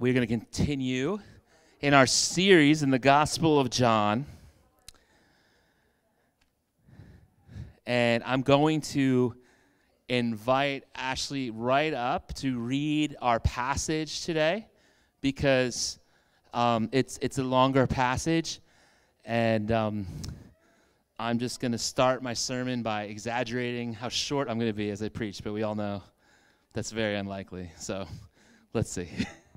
We're going to continue in our series in the Gospel of John. And I'm going to invite Ashley right up to read our passage today because um, it's, it's a longer passage. And um, I'm just going to start my sermon by exaggerating how short I'm going to be as I preach, but we all know that's very unlikely. So let's see.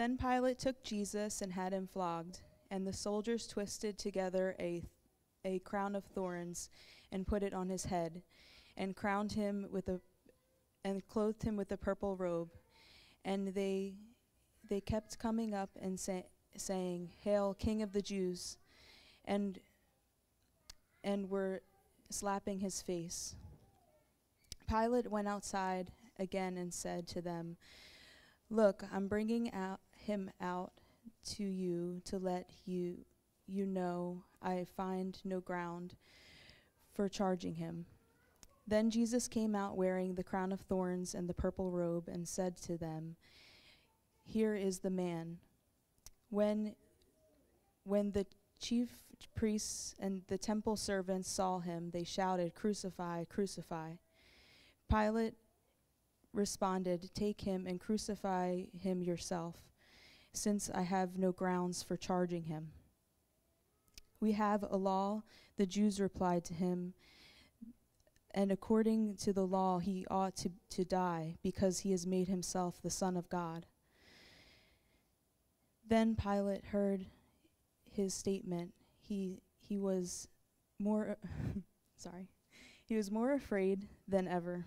Then Pilate took Jesus and had him flogged, and the soldiers twisted together a, a crown of thorns and put it on his head, and crowned him with a and clothed him with a purple robe. And they they kept coming up and say, saying, "Hail, King of the Jews!" and and were slapping his face. Pilate went outside again and said to them, Look, I'm bringing out him out to you to let you you know I find no ground for charging him. Then Jesus came out wearing the crown of thorns and the purple robe and said to them, Here is the man. When when the chief priests and the temple servants saw him, they shouted, Crucify, crucify. Pilate responded, Take him and crucify him yourself since I have no grounds for charging him. We have a law, the Jews replied to him, and according to the law he ought to, to die, because he has made himself the Son of God. Then Pilate heard his statement. He he was more sorry. He was more afraid than ever.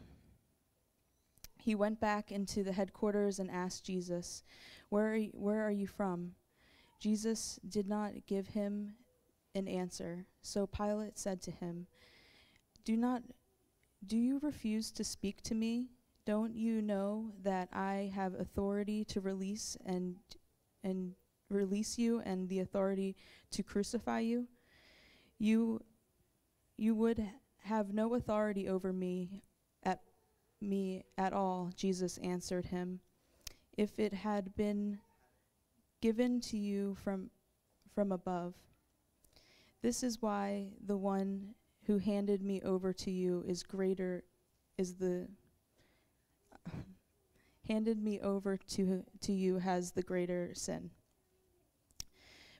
He went back into the headquarters and asked Jesus, where are, you, where are you from? Jesus did not give him an answer. So Pilate said to him, Do not do you refuse to speak to me? Don't you know that I have authority to release and and release you and the authority to crucify you? You you would have no authority over me at me at all, Jesus answered him if it had been given to you from from above. This is why the one who handed me over to you is greater is the handed me over to to you has the greater sin.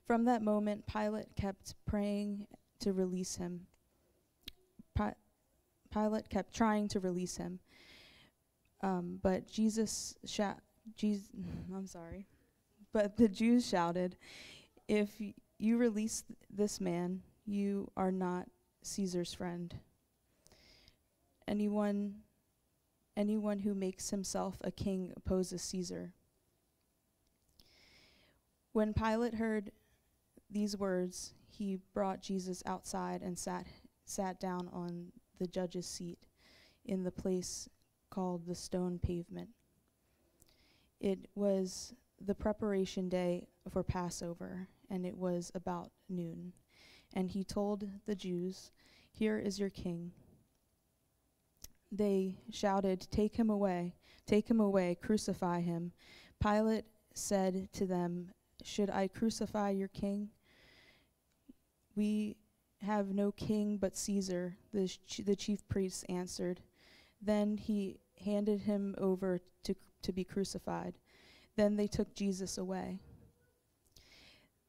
From that moment Pilate kept praying to release him. Pi- Pilate kept trying to release him. Um, but Jesus sha- Jesus, I'm sorry. But the Jews shouted, If you release th- this man, you are not Caesar's friend. Anyone anyone who makes himself a king opposes Caesar. When Pilate heard these words, he brought Jesus outside and sat sat down on the judge's seat in the place called the stone pavement. It was the preparation day for Passover, and it was about noon. And he told the Jews, Here is your king. They shouted, Take him away, take him away, crucify him. Pilate said to them, Should I crucify your king? We have no king but Caesar, the, ch- the chief priests answered. Then he handed him over to to be crucified. Then they took Jesus away.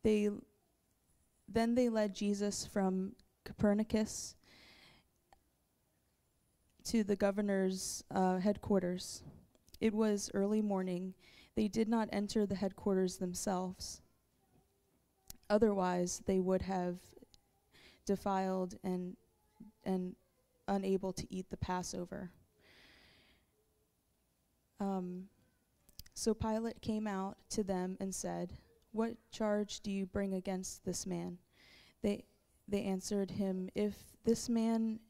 They then they led Jesus from Caiaphas to the governor's uh, headquarters. It was early morning. They did not enter the headquarters themselves. Otherwise, they would have defiled and and unable to eat the Passover. Um, so Pilate came out to them and said, What charge do you bring against this man? They they answered him, If this man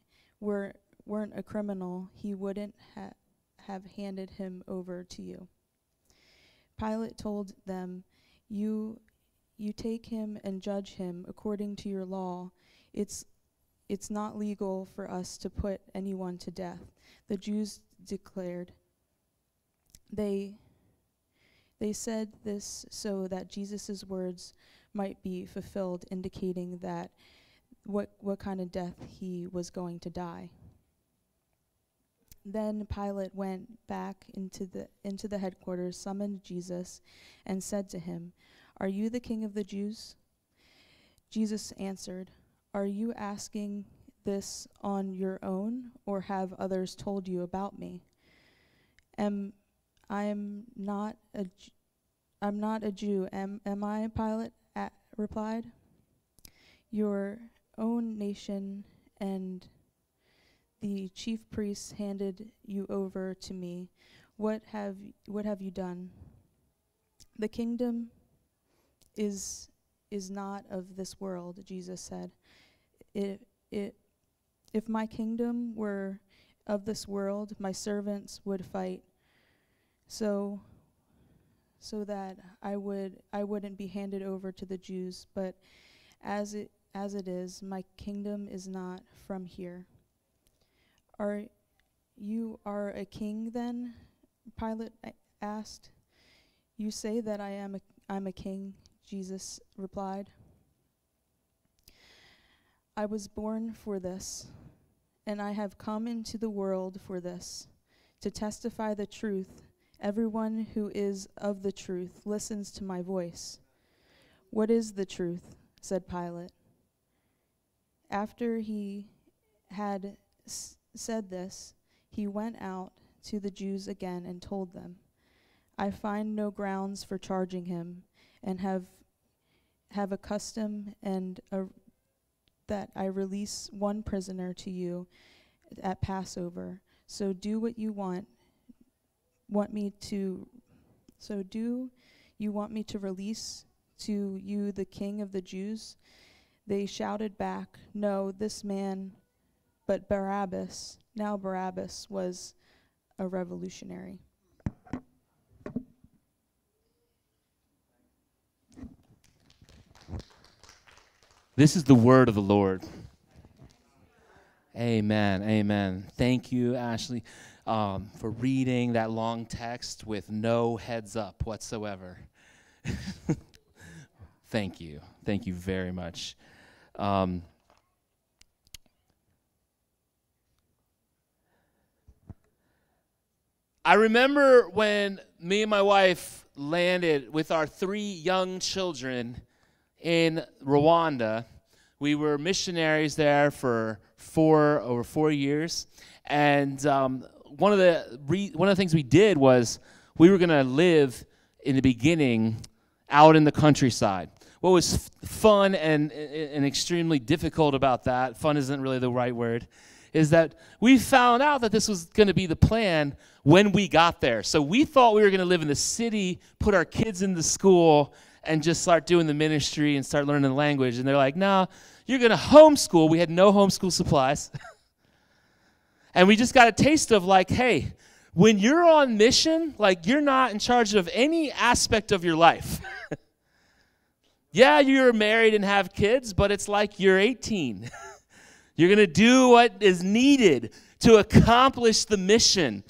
were weren't a criminal, he wouldn't ha- have handed him over to you. Pilate told them, You you take him and judge him according to your law. It's it's not legal for us to put anyone to death. The Jews declared. They they said this so that Jesus' words might be fulfilled, indicating that what what kind of death he was going to die. Then Pilate went back into the into the headquarters, summoned Jesus, and said to him, "Are you the king of the Jews?" Jesus answered, "Are you asking this on your own, or have others told you about me? Am I am not a I'm not a Jew. Am am I? Pilate a- replied. Your own nation and the chief priests handed you over to me. What have what have you done? The kingdom is is not of this world, Jesus said. It it if my kingdom were of this world, my servants would fight so so that I would I wouldn't be handed over to the Jews, but as it as it is, my kingdom is not from here. Are you are a king then? Pilate asked. You say that I am a I'm a king, Jesus replied. I was born for this, and I have come into the world for this, to testify the truth. Everyone who is of the truth listens to my voice. What is the truth? said Pilate. After he had s- said this, he went out to the Jews again and told them, I find no grounds for charging him, and have have a custom and a, that I release one prisoner to you at Passover. So do what you want want me to so do you want me to release to you the king of the Jews? They shouted back, No, this man, but Barabbas. Now Barabbas was a revolutionary. This is the word of the Lord. Amen. Amen. Thank you, Ashley, um, for reading that long text with no heads up whatsoever. Thank you. Thank you very much. Um, I remember when me and my wife landed with our three young children in Rwanda. We were missionaries there for four over four years, and um, one of the re- one of the things we did was we were going to live in the beginning out in the countryside. What was f- fun and, and extremely difficult about that, fun isn't really the right word, is that we found out that this was going to be the plan when we got there. So we thought we were going to live in the city, put our kids in the school, and just start doing the ministry and start learning the language. And they're like, no, you're going to homeschool. We had no homeschool supplies. and we just got a taste of like, hey, when you're on mission, like you're not in charge of any aspect of your life. yeah, you're married and have kids, but it's like you're 18. you're going to do what is needed to accomplish the mission.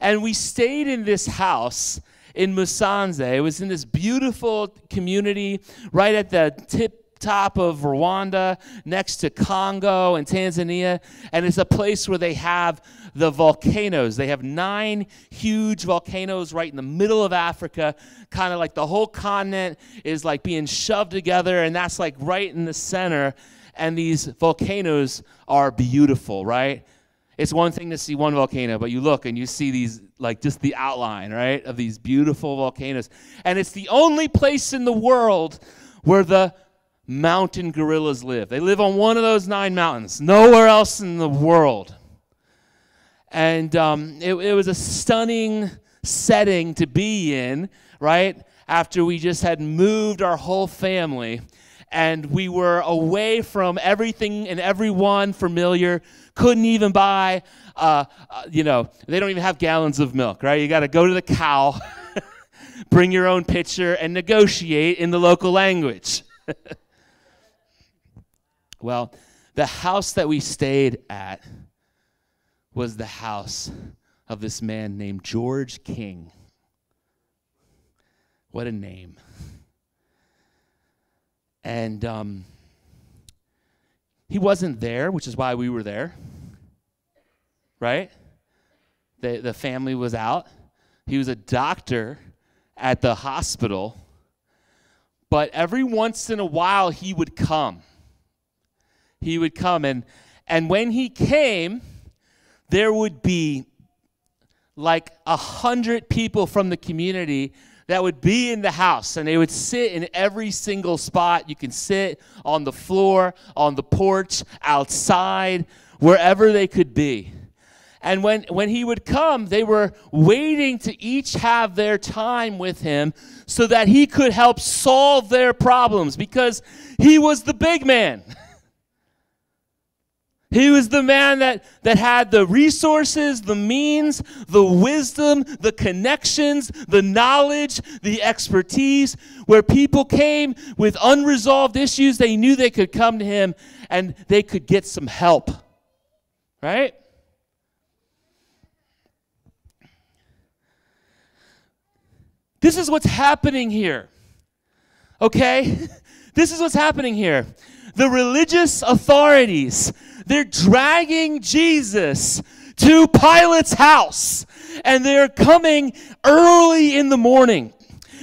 And we stayed in this house in Musanze. It was in this beautiful community right at the tip top of Rwanda, next to Congo and Tanzania. And it's a place where they have the volcanoes. They have nine huge volcanoes right in the middle of Africa, kind of like the whole continent is like being shoved together, and that's like right in the center. And these volcanoes are beautiful, right? It's one thing to see one volcano, but you look and you see these, like just the outline, right, of these beautiful volcanoes. And it's the only place in the world where the mountain gorillas live. They live on one of those nine mountains, nowhere else in the world. And um, it, it was a stunning setting to be in, right? After we just had moved our whole family and we were away from everything and everyone familiar. Couldn't even buy, uh, uh, you know, they don't even have gallons of milk, right? You got to go to the cow, bring your own pitcher, and negotiate in the local language. well, the house that we stayed at was the house of this man named George King. What a name. And um, he wasn't there, which is why we were there. Right? The, the family was out. He was a doctor at the hospital. But every once in a while, he would come. He would come. And, and when he came, there would be like a hundred people from the community that would be in the house and they would sit in every single spot. You can sit on the floor, on the porch, outside, wherever they could be. And when, when he would come, they were waiting to each have their time with him so that he could help solve their problems because he was the big man. He was the man that, that had the resources, the means, the wisdom, the connections, the knowledge, the expertise. Where people came with unresolved issues, they knew they could come to him and they could get some help. Right? This is what's happening here. Okay? This is what's happening here. The religious authorities they're dragging Jesus to Pilate's house, and they're coming early in the morning.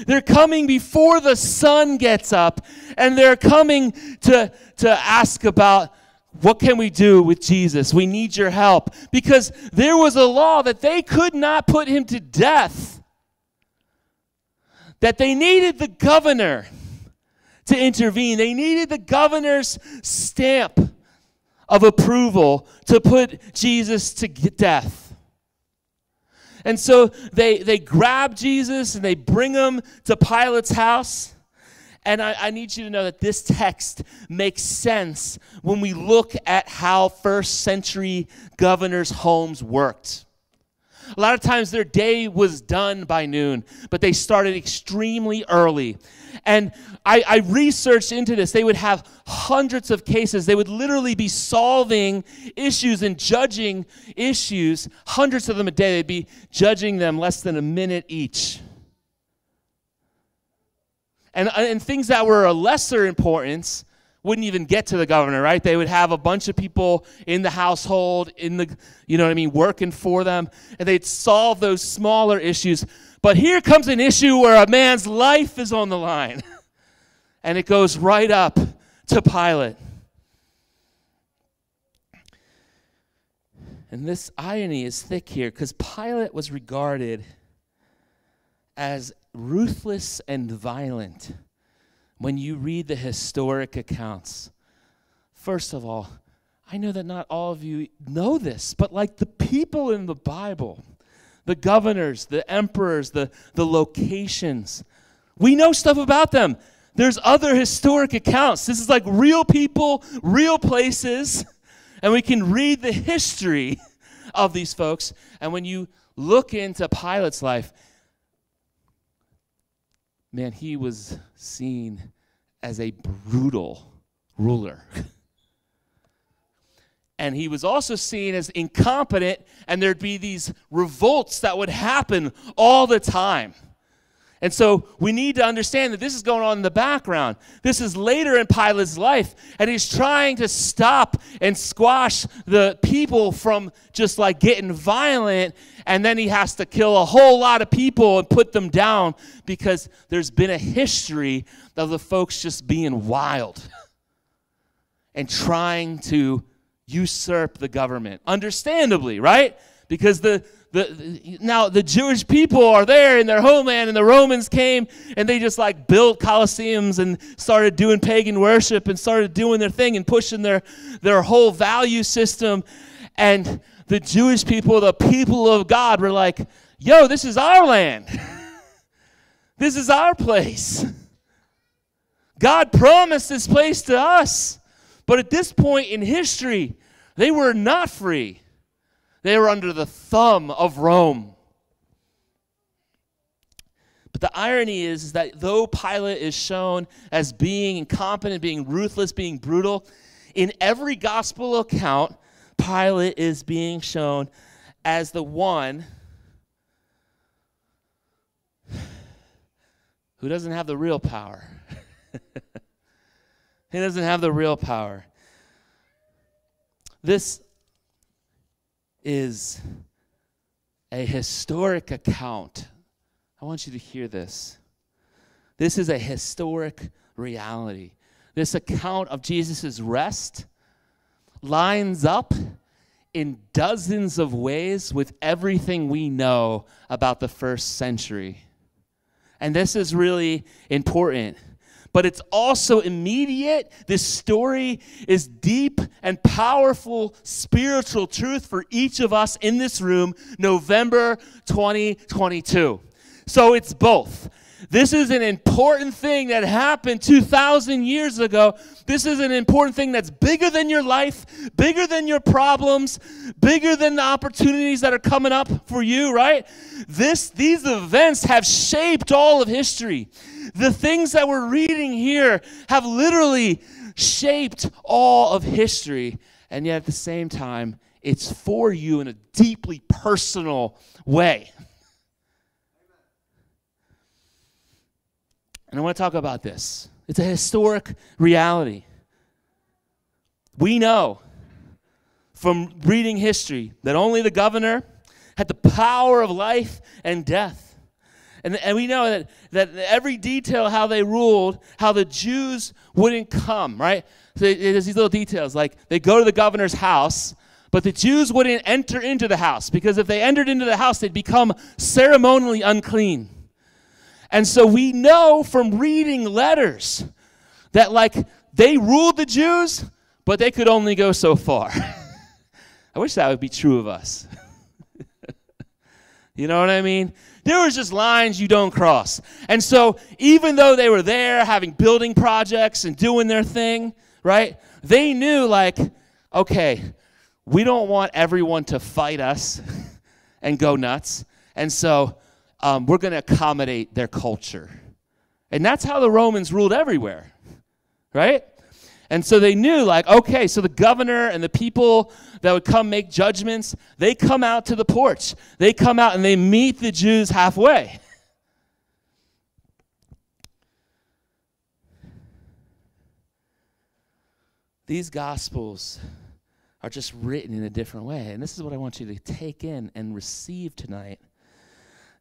They're coming before the sun gets up, and they're coming to, to ask about what can we do with Jesus? We need your help. Because there was a law that they could not put him to death, that they needed the governor to intervene, they needed the governor's stamp of approval to put Jesus to death. And so they, they grab Jesus and they bring him to Pilate's house. And I, I, need you to know that this text makes sense when we look at how first century governors' homes worked. A lot of times their day was done by noon, but they started extremely early. And I, I, researched into this. They would have hundreds of cases. They would literally be solving issues and judging issues, hundreds of them a day. They'd be judging them less than a minute each. And, uh, and things that were a lesser importance wouldn't even get to the governor, right? They would have a bunch of people in the household, in the, you know what I mean, working for them, and they'd solve those smaller issues. But here comes an issue where a man's life is on the line, and it goes right up to Pilate. And this irony is thick here because Pilate was regarded as ruthless and violent when you read the historic accounts, first of all, I know that not all of you know this, but like the people in the Bible, the governors, the emperors, the, the locations, we know stuff about them. There's other historic accounts. This is like real people, real places, and we can read the history of these folks. And when you look into Pilate's life, man, he was seen as a brutal ruler. and he was also seen as incompetent, and there'd be these revolts that would happen all the time. And so we need to understand that this is going on in the background. This is later in Pilate's life, and he's trying to stop and squash the people from just like getting violent, and then he has to kill a whole lot of people and put them down because there's been a history of the folks just being wild and trying to usurp the government. Understandably, right? Because the the, now the Jewish people are there in their homeland, and the Romans came and they just like built colosseums and started doing pagan worship and started doing their thing and pushing their their whole value system. And the Jewish people, the people of God, were like, "Yo, this is our land. this is our place. God promised this place to us." But at this point in history, they were not free, they were under the thumb of Rome. But the irony is, is that though Pilate is shown as being incompetent, being ruthless, being brutal, in every gospel account, Pilate is being shown as the one who doesn't have the real power. he doesn't have the real power. This is a historic account. I want you to hear this. This is a historic reality. This account of Jesus' rest lines up in dozens of ways with everything we know about the first century. And this is really important. But it's also immediate. This story is deep and powerful spiritual truth for each of us in this room, November 2022. So it's both. This is an important thing that happened 2,000 years ago. This is an important thing that's bigger than your life, bigger than your problems, bigger than the opportunities that are coming up for you, right? This, these events have shaped all of history. The things that we're reading here have literally shaped all of history. And yet at the same time, it's for you in a deeply personal way. And I want to talk about this. It's a historic reality. We know from reading history that only the governor had the power of life and death. And, and we know that, that every detail how they ruled, how the Jews wouldn't come, right? So there's these little details like they go to the governor's house, but the Jews wouldn't enter into the house because if they entered into the house, they'd become ceremonially unclean. And so we know from reading letters that, like, they ruled the Jews, but they could only go so far. I wish that would be true of us. you know what I mean? There was just lines you don't cross. And so, even though they were there having building projects and doing their thing, right? They knew, like, okay, we don't want everyone to fight us and go nuts. And so, um, we're going to accommodate their culture. And that's how the Romans ruled everywhere, right? And so they knew, like, okay, so the governor and the people that would come make judgments, they come out to the porch. They come out and they meet the Jews halfway. These gospels are just written in a different way. And this is what I want you to take in and receive tonight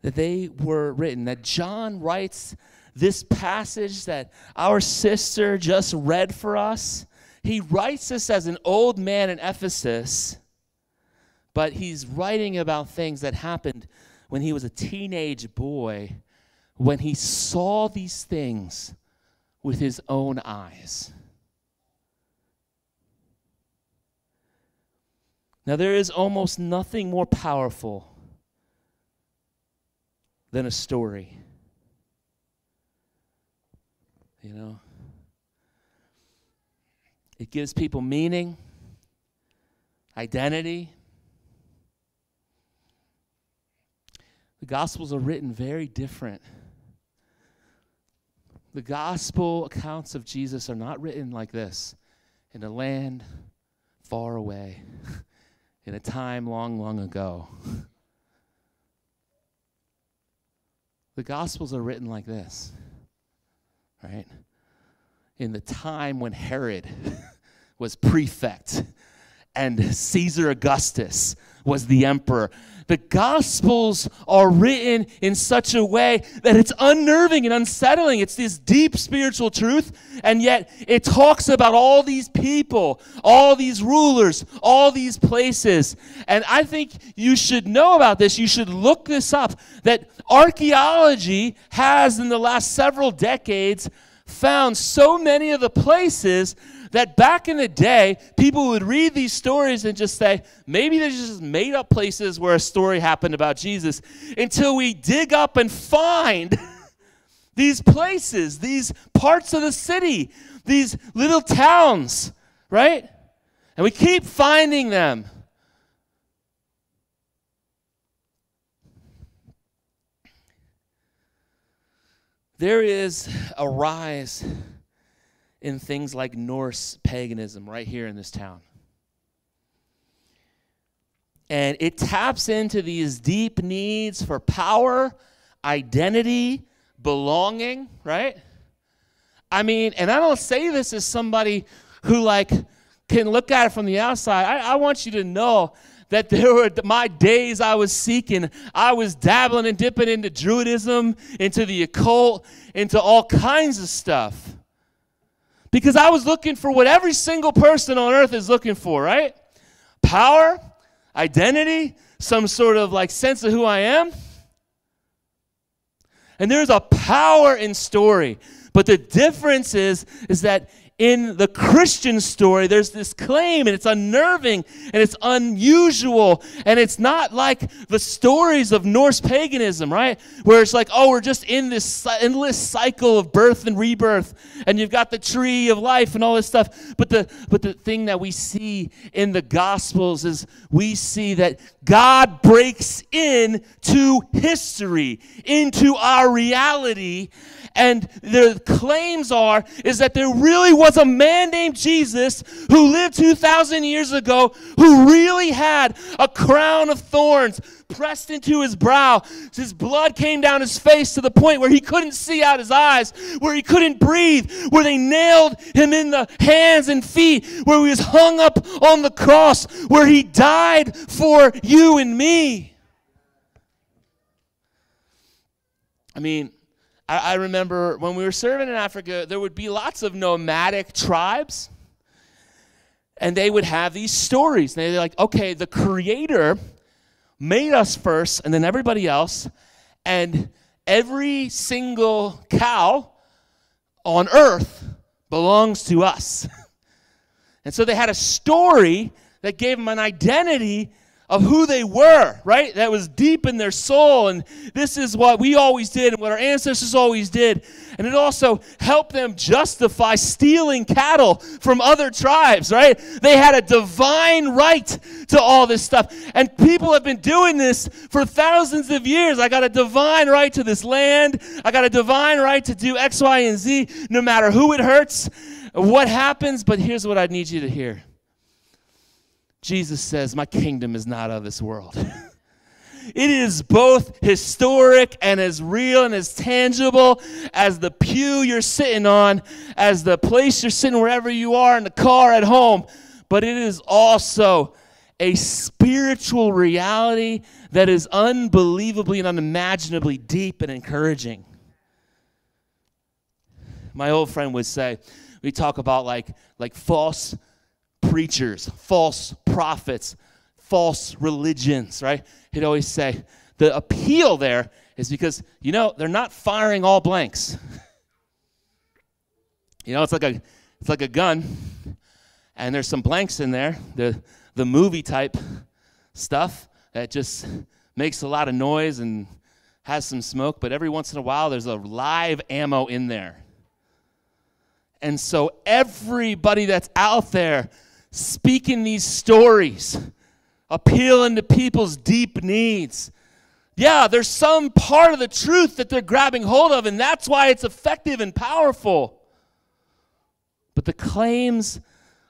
that they were written, that John writes this passage that our sister just read for us. He writes this as an old man in Ephesus, but he's writing about things that happened when he was a teenage boy, when he saw these things with his own eyes. Now, there is almost nothing more powerful than a story. You know? It gives people meaning, identity. The Gospels are written very different. The Gospel accounts of Jesus are not written like this in a land far away, in a time long, long ago. The Gospels are written like this, right? In the time when Herod was prefect and Caesar Augustus was the emperor. The Gospels are written in such a way that it's unnerving and unsettling. It's this deep spiritual truth, and yet it talks about all these people, all these rulers, all these places. And I think you should know about this. You should look this up that archaeology has, in the last several decades, found so many of the places that back in the day, people would read these stories and just say, maybe they're just made up places where a story happened about Jesus until we dig up and find these places, these parts of the city, these little towns, right? And we keep finding them. There is a rise in things like Norse paganism right here in this town. And it taps into these deep needs for power, identity, belonging, right? I mean, and I don't say this as somebody who like can look at it from the outside. I, I want you to know that there were my days I was seeking. I was dabbling and dipping into Druidism, into the occult, into all kinds of stuff. Because I was looking for what every single person on earth is looking for, right? Power, identity, some sort of like sense of who I am. And there's a power in story. But the difference is, is that in the Christian story, there's this claim, and it's unnerving and it's unusual, and it's not like the stories of Norse paganism, right? Where it's like, oh, we're just in this endless cycle of birth and rebirth, and you've got the tree of life and all this stuff. But the but the thing that we see in the Gospels is we see that God breaks into history, into our reality, and the claims are is that there really was a man named Jesus who lived 2,000 years ago who really had a crown of thorns pressed into his brow. His blood came down his face to the point where he couldn't see out his eyes, where he couldn't breathe, where they nailed him in the hands and feet, where he was hung up on the cross, where he died for you and me. I mean, I, I remember when we were serving in Africa, there would be lots of nomadic tribes, and they would have these stories. And they're like, okay, the Creator made us first, and then everybody else, and every single cow on earth belongs to us. and so they had a story that gave them an identity of who they were, right? That was deep in their soul. And this is what we always did and what our ancestors always did. And it also helped them justify stealing cattle from other tribes, right? They had a divine right to all this stuff. And people have been doing this for thousands of years. I got a divine right to this land. I got a divine right to do X, Y, and Z, no matter who it hurts, what happens. But here's what I need you to hear Jesus says, My kingdom is not of this world. it is both historic and as real and as tangible as the pew you're sitting on, as the place you're sitting wherever you are in the car at home. But it is also a spiritual reality that is unbelievably and unimaginably deep and encouraging. My old friend would say, we talk about like, like false preachers, false prophets, false religions, right? He'd always say the appeal there is because, you know, they're not firing all blanks. you know, it's like a it's like a gun and there's some blanks in there, the the movie type stuff that just makes a lot of noise and has some smoke, but every once in a while there's a live ammo in there. And so everybody that's out there speaking these stories, appealing to people's deep needs. Yeah, there's some part of the truth that they're grabbing hold of, and that's why it's effective and powerful. But the claims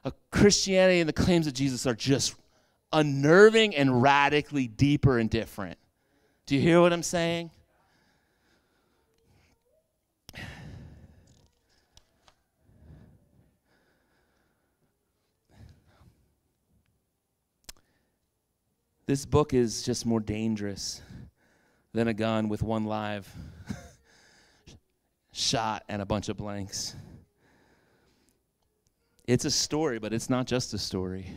of Christianity and the claims of Jesus are just unnerving and radically deeper and different. Do you hear what I'm saying? This book is just more dangerous than a gun with one live shot and a bunch of blanks. It's a story, but it's not just a story.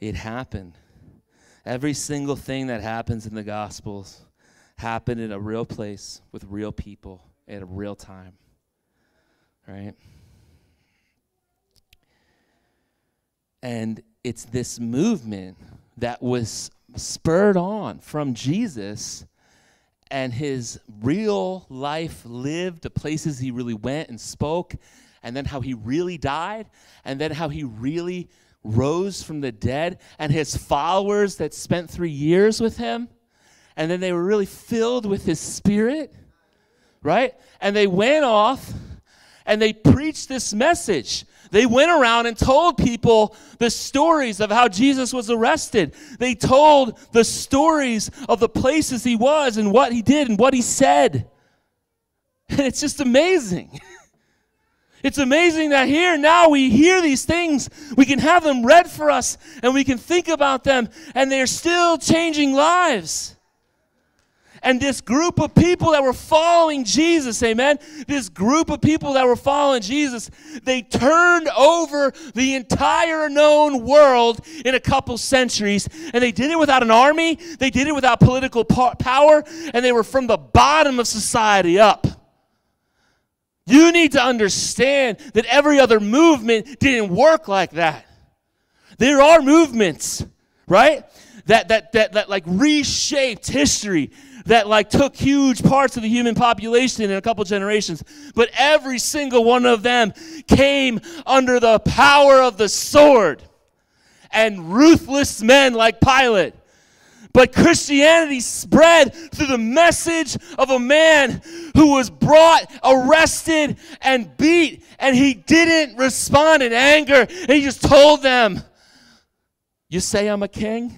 It happened. Every single thing that happens in the Gospels happened in a real place with real people at a real time. Right? And it's this movement that was spurred on from Jesus and his real life lived, the places he really went and spoke, and then how he really died, and then how he really rose from the dead, and his followers that spent three years with him, and then they were really filled with his spirit, right? And they went off and they preached this message they went around and told people the stories of how Jesus was arrested. They told the stories of the places he was and what he did and what he said. And it's just amazing. It's amazing that here now we hear these things. We can have them read for us and we can think about them, and they're still changing lives. And this group of people that were following Jesus, amen, this group of people that were following Jesus, they turned over the entire known world in a couple centuries. And they did it without an army, they did it without political power, and they were from the bottom of society up. You need to understand that every other movement didn't work like that. There are movements, right? That that that that like reshaped history, that like took huge parts of the human population in a couple generations. But every single one of them came under the power of the sword and ruthless men like Pilate but Christianity spread through the message of a man who was brought, arrested, and beat, and he didn't respond in anger. And he just told them, You say I'm a king?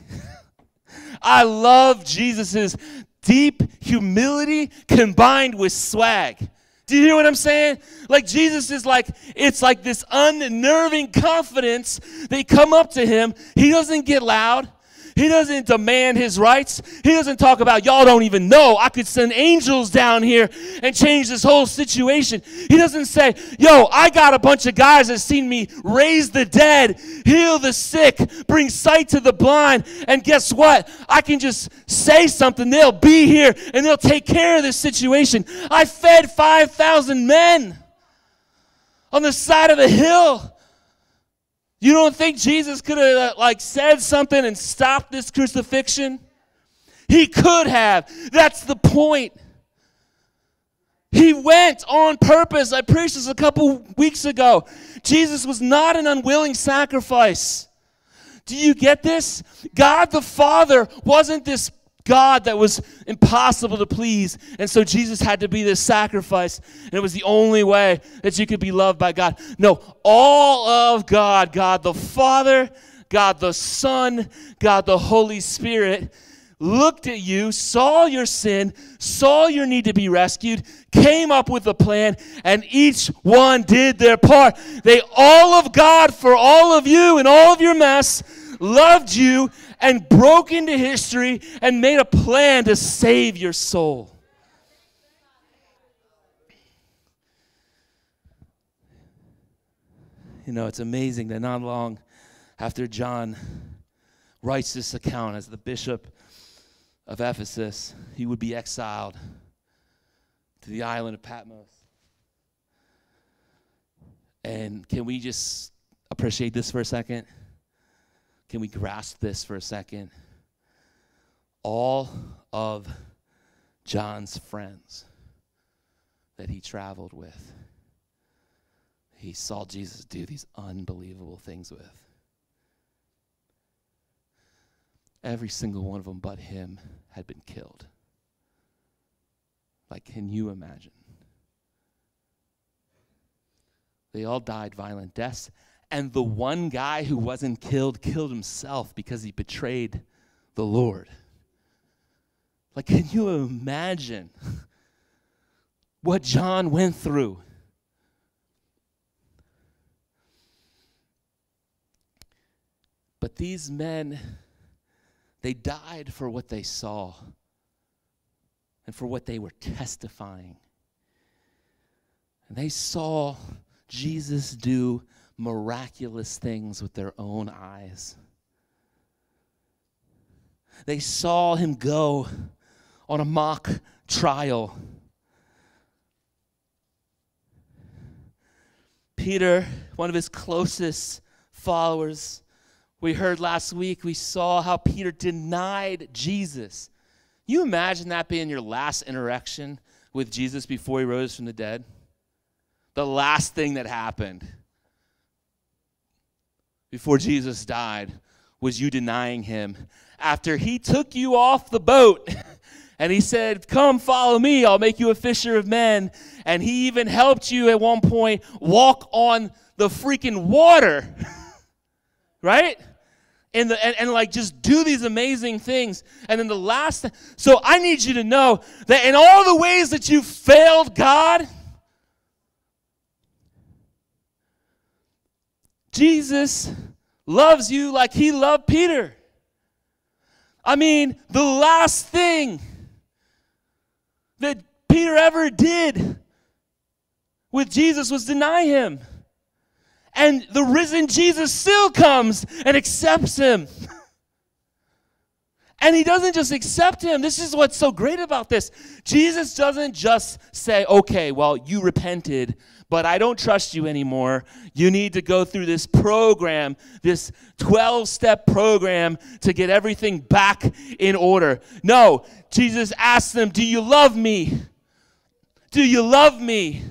I love Jesus's deep humility combined with swag. Do you hear what I'm saying? Like Jesus is like, it's like this unnerving confidence. They come up to him. He doesn't get loud. He doesn't demand his rights. He doesn't talk about, y'all don't even know. I could send angels down here and change this whole situation. He doesn't say, yo, I got a bunch of guys that seen me raise the dead, heal the sick, bring sight to the blind. And guess what? I can just say something. They'll be here and they'll take care of this situation. I fed 5,000 men on the side of a hill. You don't think Jesus could have uh, like said something and stopped this crucifixion? He could have. That's the point. He went on purpose. I preached this a couple weeks ago. Jesus was not an unwilling sacrifice. Do you get this? God the Father wasn't this God that was impossible to please. And so Jesus had to be this sacrifice. And it was the only way that you could be loved by God. No, all of God, God the Father, God the Son, God the Holy Spirit looked at you, saw your sin, saw your need to be rescued, came up with a plan, and each one did their part. They all of God for all of you and all of your mess loved you and broke into history and made a plan to save your soul. You know, it's amazing that not long after John writes this account as the bishop of Ephesus, he would be exiled to the island of Patmos. And can we just appreciate this for a second? Can we grasp this for a second? All of John's friends that he traveled with, he saw Jesus do these unbelievable things with. Every single one of them but him had been killed. Like, can you imagine? They all died violent deaths. And the one guy who wasn't killed killed himself because he betrayed the Lord. Like, can you imagine what John went through? But these men, they died for what they saw and for what they were testifying. And they saw Jesus do miraculous things with their own eyes. They saw him go on a mock trial. Peter, one of his closest followers, we heard last week, we saw how Peter denied Jesus. You imagine that being your last interaction with Jesus before he rose from the dead? The last thing that happened before Jesus died was you denying him. After he took you off the boat and he said, Come follow me, I'll make you a fisher of men. And he even helped you at one point walk on the freaking water. right? and, the, and, and like just do these amazing things. And then the last so I need you to know that in all the ways that you failed God, Jesus loves you like he loved Peter. I mean, the last thing that Peter ever did with Jesus was deny him. And the risen Jesus still comes and accepts him. And he doesn't just accept him. This is what's so great about this. Jesus doesn't just say, okay, well, you repented, but I don't trust you anymore. You need to go through this program, this 12 step program to get everything back in order. No, Jesus asks them, Do you love me? Do you love me?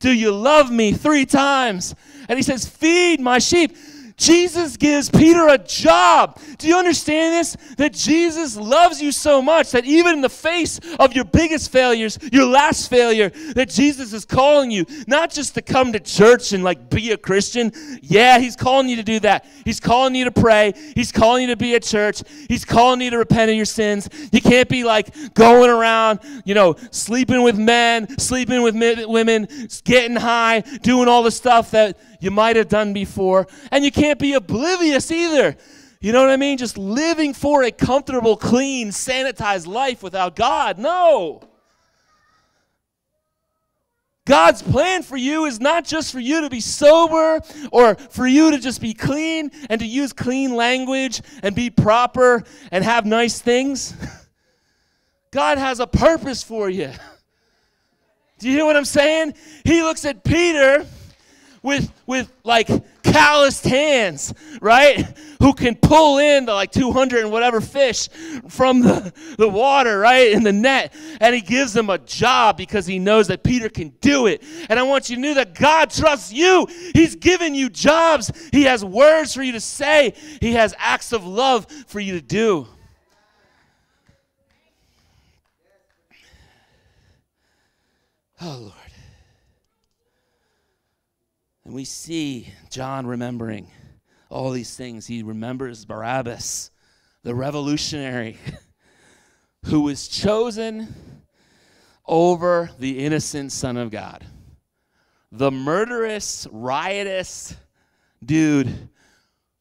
Do you love me? Three times. And he says, Feed my sheep. Jesus gives Peter a job. Do you understand this? That Jesus loves you so much that even in the face of your biggest failures, your last failure, that Jesus is calling you not just to come to church and like be a Christian. Yeah, he's calling you to do that. He's calling you to pray. He's calling you to be at church. He's calling you to repent of your sins. You can't be like going around, you know, sleeping with men, sleeping with women, getting high, doing all the stuff that you might have done before. And you can't be oblivious either. You know what I mean? Just living for a comfortable, clean, sanitized life without God. No. God's plan for you is not just for you to be sober or for you to just be clean and to use clean language and be proper and have nice things. God has a purpose for you. Do you hear what I'm saying? He looks at Peter with with like calloused hands, right? Who can pull in the like 200 and whatever fish from the, the water, right? In the net. And he gives them a job because he knows that Peter can do it. And I want you to know that God trusts you. He's given you jobs. He has words for you to say. He has acts of love for you to do. Oh, Lord. And we see John remembering all these things. He remembers Barabbas, the revolutionary, who was chosen over the innocent Son of God. The murderous, riotous dude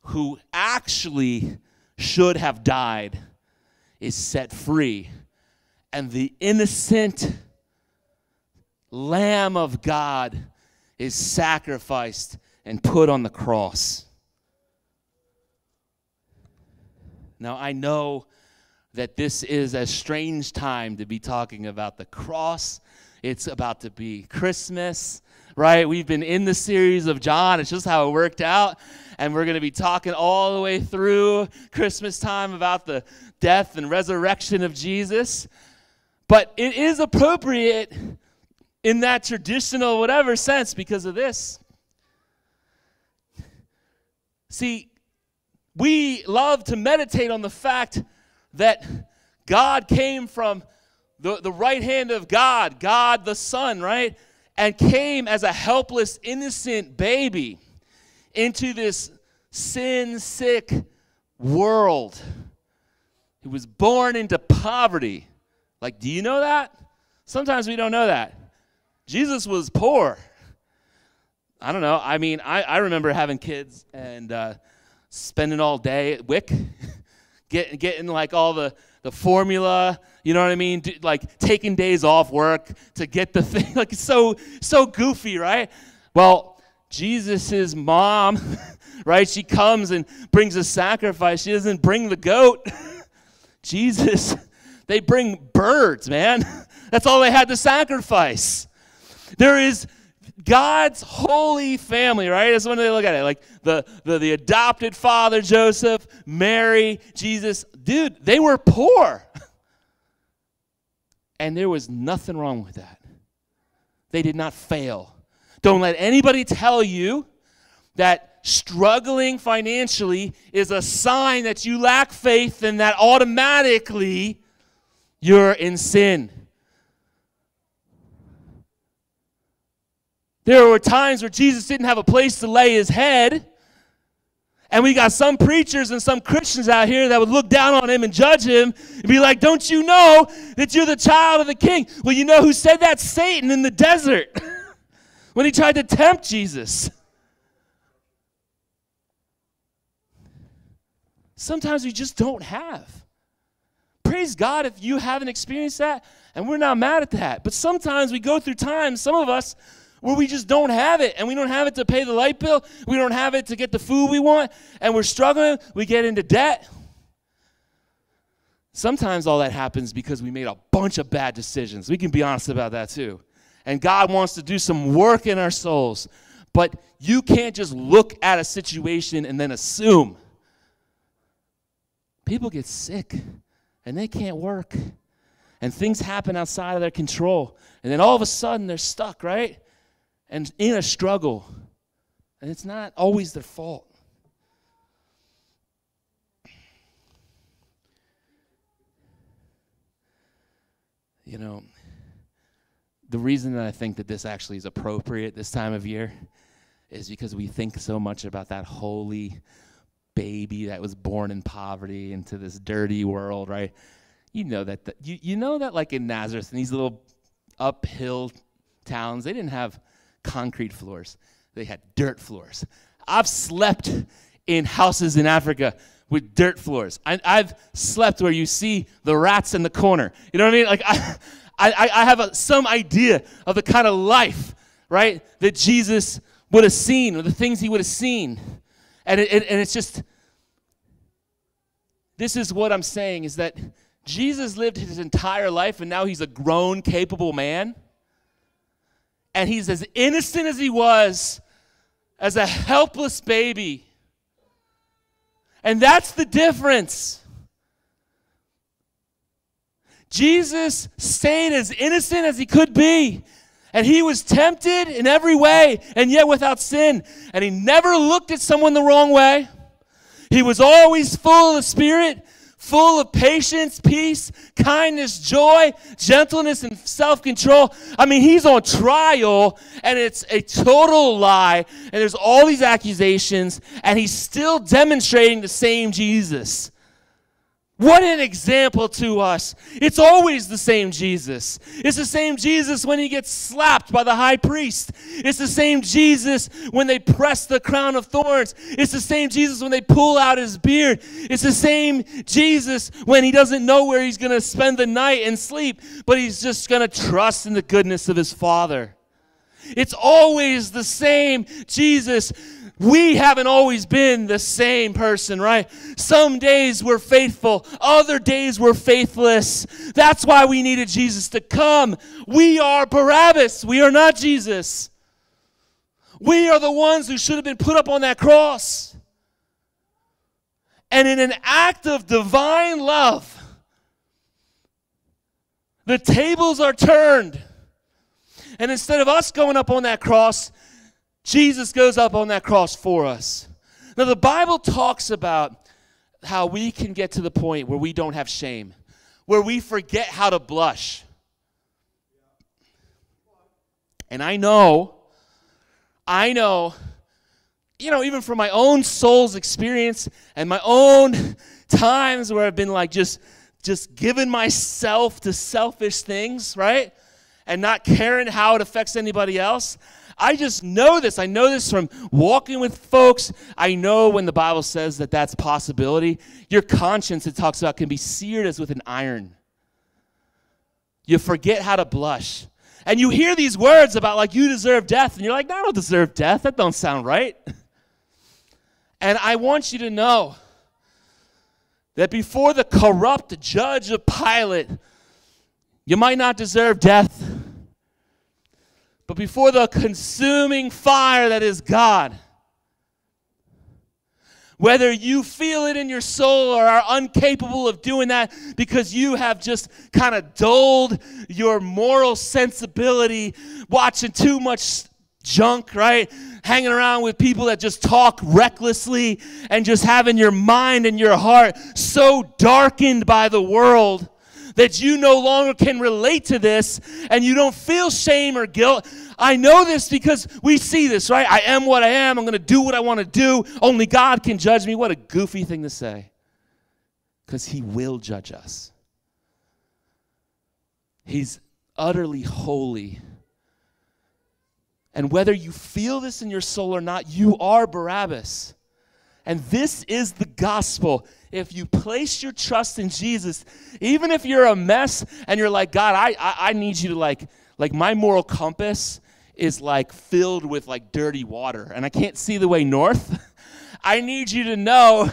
who actually should have died is set free. And the innocent Lamb of God is sacrificed and put on the cross. Now, I know that this is a strange time to be talking about the cross. It's about to be Christmas, right? We've been in the series of John. It's just how it worked out. And we're going to be talking all the way through Christmas time about the death and resurrection of Jesus. But it is appropriate in that traditional whatever sense because of this. See, we love to meditate on the fact that God came from the, the right hand of God, God the Son, right? And came as a helpless, innocent baby into this sin sick world. He was born into poverty. Like, do you know that? Sometimes we don't know that. Jesus was poor. I don't know. I mean, I, I remember having kids and uh, spending all day at WIC, getting, getting like all the, the formula, you know what I mean? Do, like taking days off work to get the thing. Like so, so goofy, right? Well, Jesus's mom, right? She comes and brings a sacrifice. She doesn't bring the goat. Jesus, they bring birds, man. That's all they had to sacrifice. There is God's holy family, right? That's when they look at it. Like the, the, the adopted father, Joseph, Mary, Jesus. Dude, they were poor. And there was nothing wrong with that. They did not fail. Don't let anybody tell you that struggling financially is a sign that you lack faith and that automatically you're in sin. There were times where Jesus didn't have a place to lay his head. And we got some preachers and some Christians out here that would look down on him and judge him and be like, Don't you know that you're the child of the king? Well, you know who said that? Satan in the desert when he tried to tempt Jesus. Sometimes we just don't have. Praise God if you haven't experienced that, and we're not mad at that. But sometimes we go through times, some of us, where we just don't have it and we don't have it to pay the light bill. We don't have it to get the food we want and we're struggling. We get into debt. Sometimes all that happens because we made a bunch of bad decisions. We can be honest about that too. And god wants to do some work in our souls. But you can't just look at a situation and then assume. People get sick and they can't work. And things happen outside of their control. And then all of a sudden they're stuck right and in a struggle. And it's not always their fault. You know, the reason that I think that this actually is appropriate this time of year is because we think so much about that holy baby that was born in poverty into this dirty world, right? You know that the, you you know that like in Nazareth in these little uphill towns, they didn't have concrete floors, they had dirt floors. I've slept in houses in Africa with dirt floors. I, have slept where you see the rats in the corner. You know what I mean? Like, I, I, I have a, some idea of the kind of life, right, that Jesus would have seen or the things he would have seen. And, it, and it's just, this is what I'm saying is that Jesus lived his entire life and now he's a grown, capable man and he's as innocent as he was as a helpless baby. And that's the difference. Jesus stayed as innocent as he could be. And he was tempted in every way, and yet without sin. And he never looked at someone the wrong way. He was always full of the Spirit full of patience, peace, kindness, joy, gentleness, and self control. I mean, he's on trial and it's a total lie, and there's all these accusations, and he's still demonstrating the same Jesus. What an example to us. It's always the same Jesus. It's the same Jesus when he gets slapped by the high priest. It's the same Jesus when they press the crown of thorns. It's the same Jesus when they pull out his beard. It's the same Jesus when he doesn't know where he's going to spend the night and sleep, but he's just going to trust in the goodness of his Father. It's always the same Jesus we haven't always been the same person, right? Some days we're faithful, other days we're faithless. That's why we needed Jesus to come. We are Barabbas, we are not Jesus. We are the ones who should have been put up on that cross. And in an act of divine love, the tables are turned. And instead of us going up on that cross, Jesus goes up on that cross for us. Now, the Bible talks about how we can get to the point where we don't have shame, where we forget how to blush. And I know, I know, you know, even from my own soul's experience and my own times where I've been like just just giving myself to selfish things, right? And not caring how it affects anybody else. I just know this. I know this from walking with folks. I know when the Bible says that that's possibility, your conscience, it talks about, can be seared as with an iron. You forget how to blush. And you hear these words about like you deserve death, and you're like, no, I don't deserve death. That don't sound right. And I want you to know that before the corrupt judge of Pilate, you might not deserve death. But before the consuming fire that is God, whether you feel it in your soul or are incapable of doing that because you have just kind of dulled your moral sensibility, watching too much junk, right? Hanging around with people that just talk recklessly and just having your mind and your heart so darkened by the world that you no longer can relate to this and you don't feel shame or guilt. I know this because we see this, right? I am what I am. I'm going to do what I want to do. Only God can judge me. What a goofy thing to say. Because He will judge us. He's utterly holy. And whether you feel this in your soul or not, you are Barabbas. And this is the gospel. If you place your trust in Jesus, even if you're a mess and you're like, God, I, I, I need you to like, like my moral compass is like filled with like dirty water and I can't see the way north. I need you to know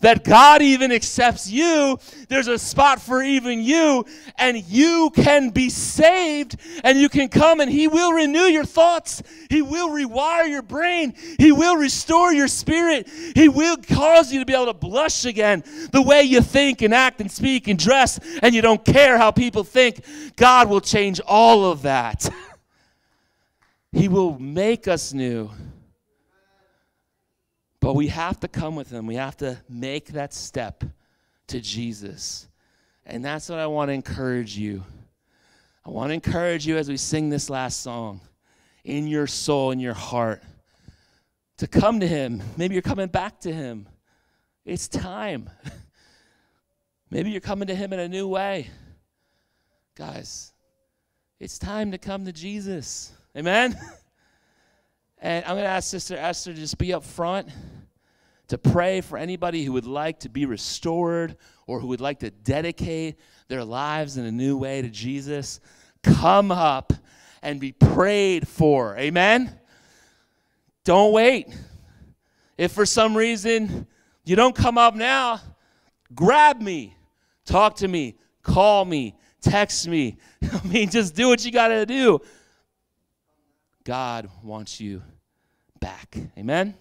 that God even accepts you. There's a spot for even you, and you can be saved, and you can come, and He will renew your thoughts. He will rewire your brain. He will restore your spirit. He will cause you to be able to blush again the way you think and act and speak and dress, and you don't care how people think. God will change all of that. he will make us new. But we have to come with him. We have to make that step to Jesus. And that's what I want to encourage you. I want to encourage you as we sing this last song in your soul, in your heart, to come to him. Maybe you're coming back to him. It's time. Maybe you're coming to him in a new way. Guys, it's time to come to Jesus. Amen? And I'm going to ask Sister Esther to just be up front to pray for anybody who would like to be restored or who would like to dedicate their lives in a new way to Jesus. Come up and be prayed for. Amen? Don't wait. If for some reason you don't come up now, grab me, talk to me, call me, text me. I mean, just do what you got to do. God wants you back. Amen?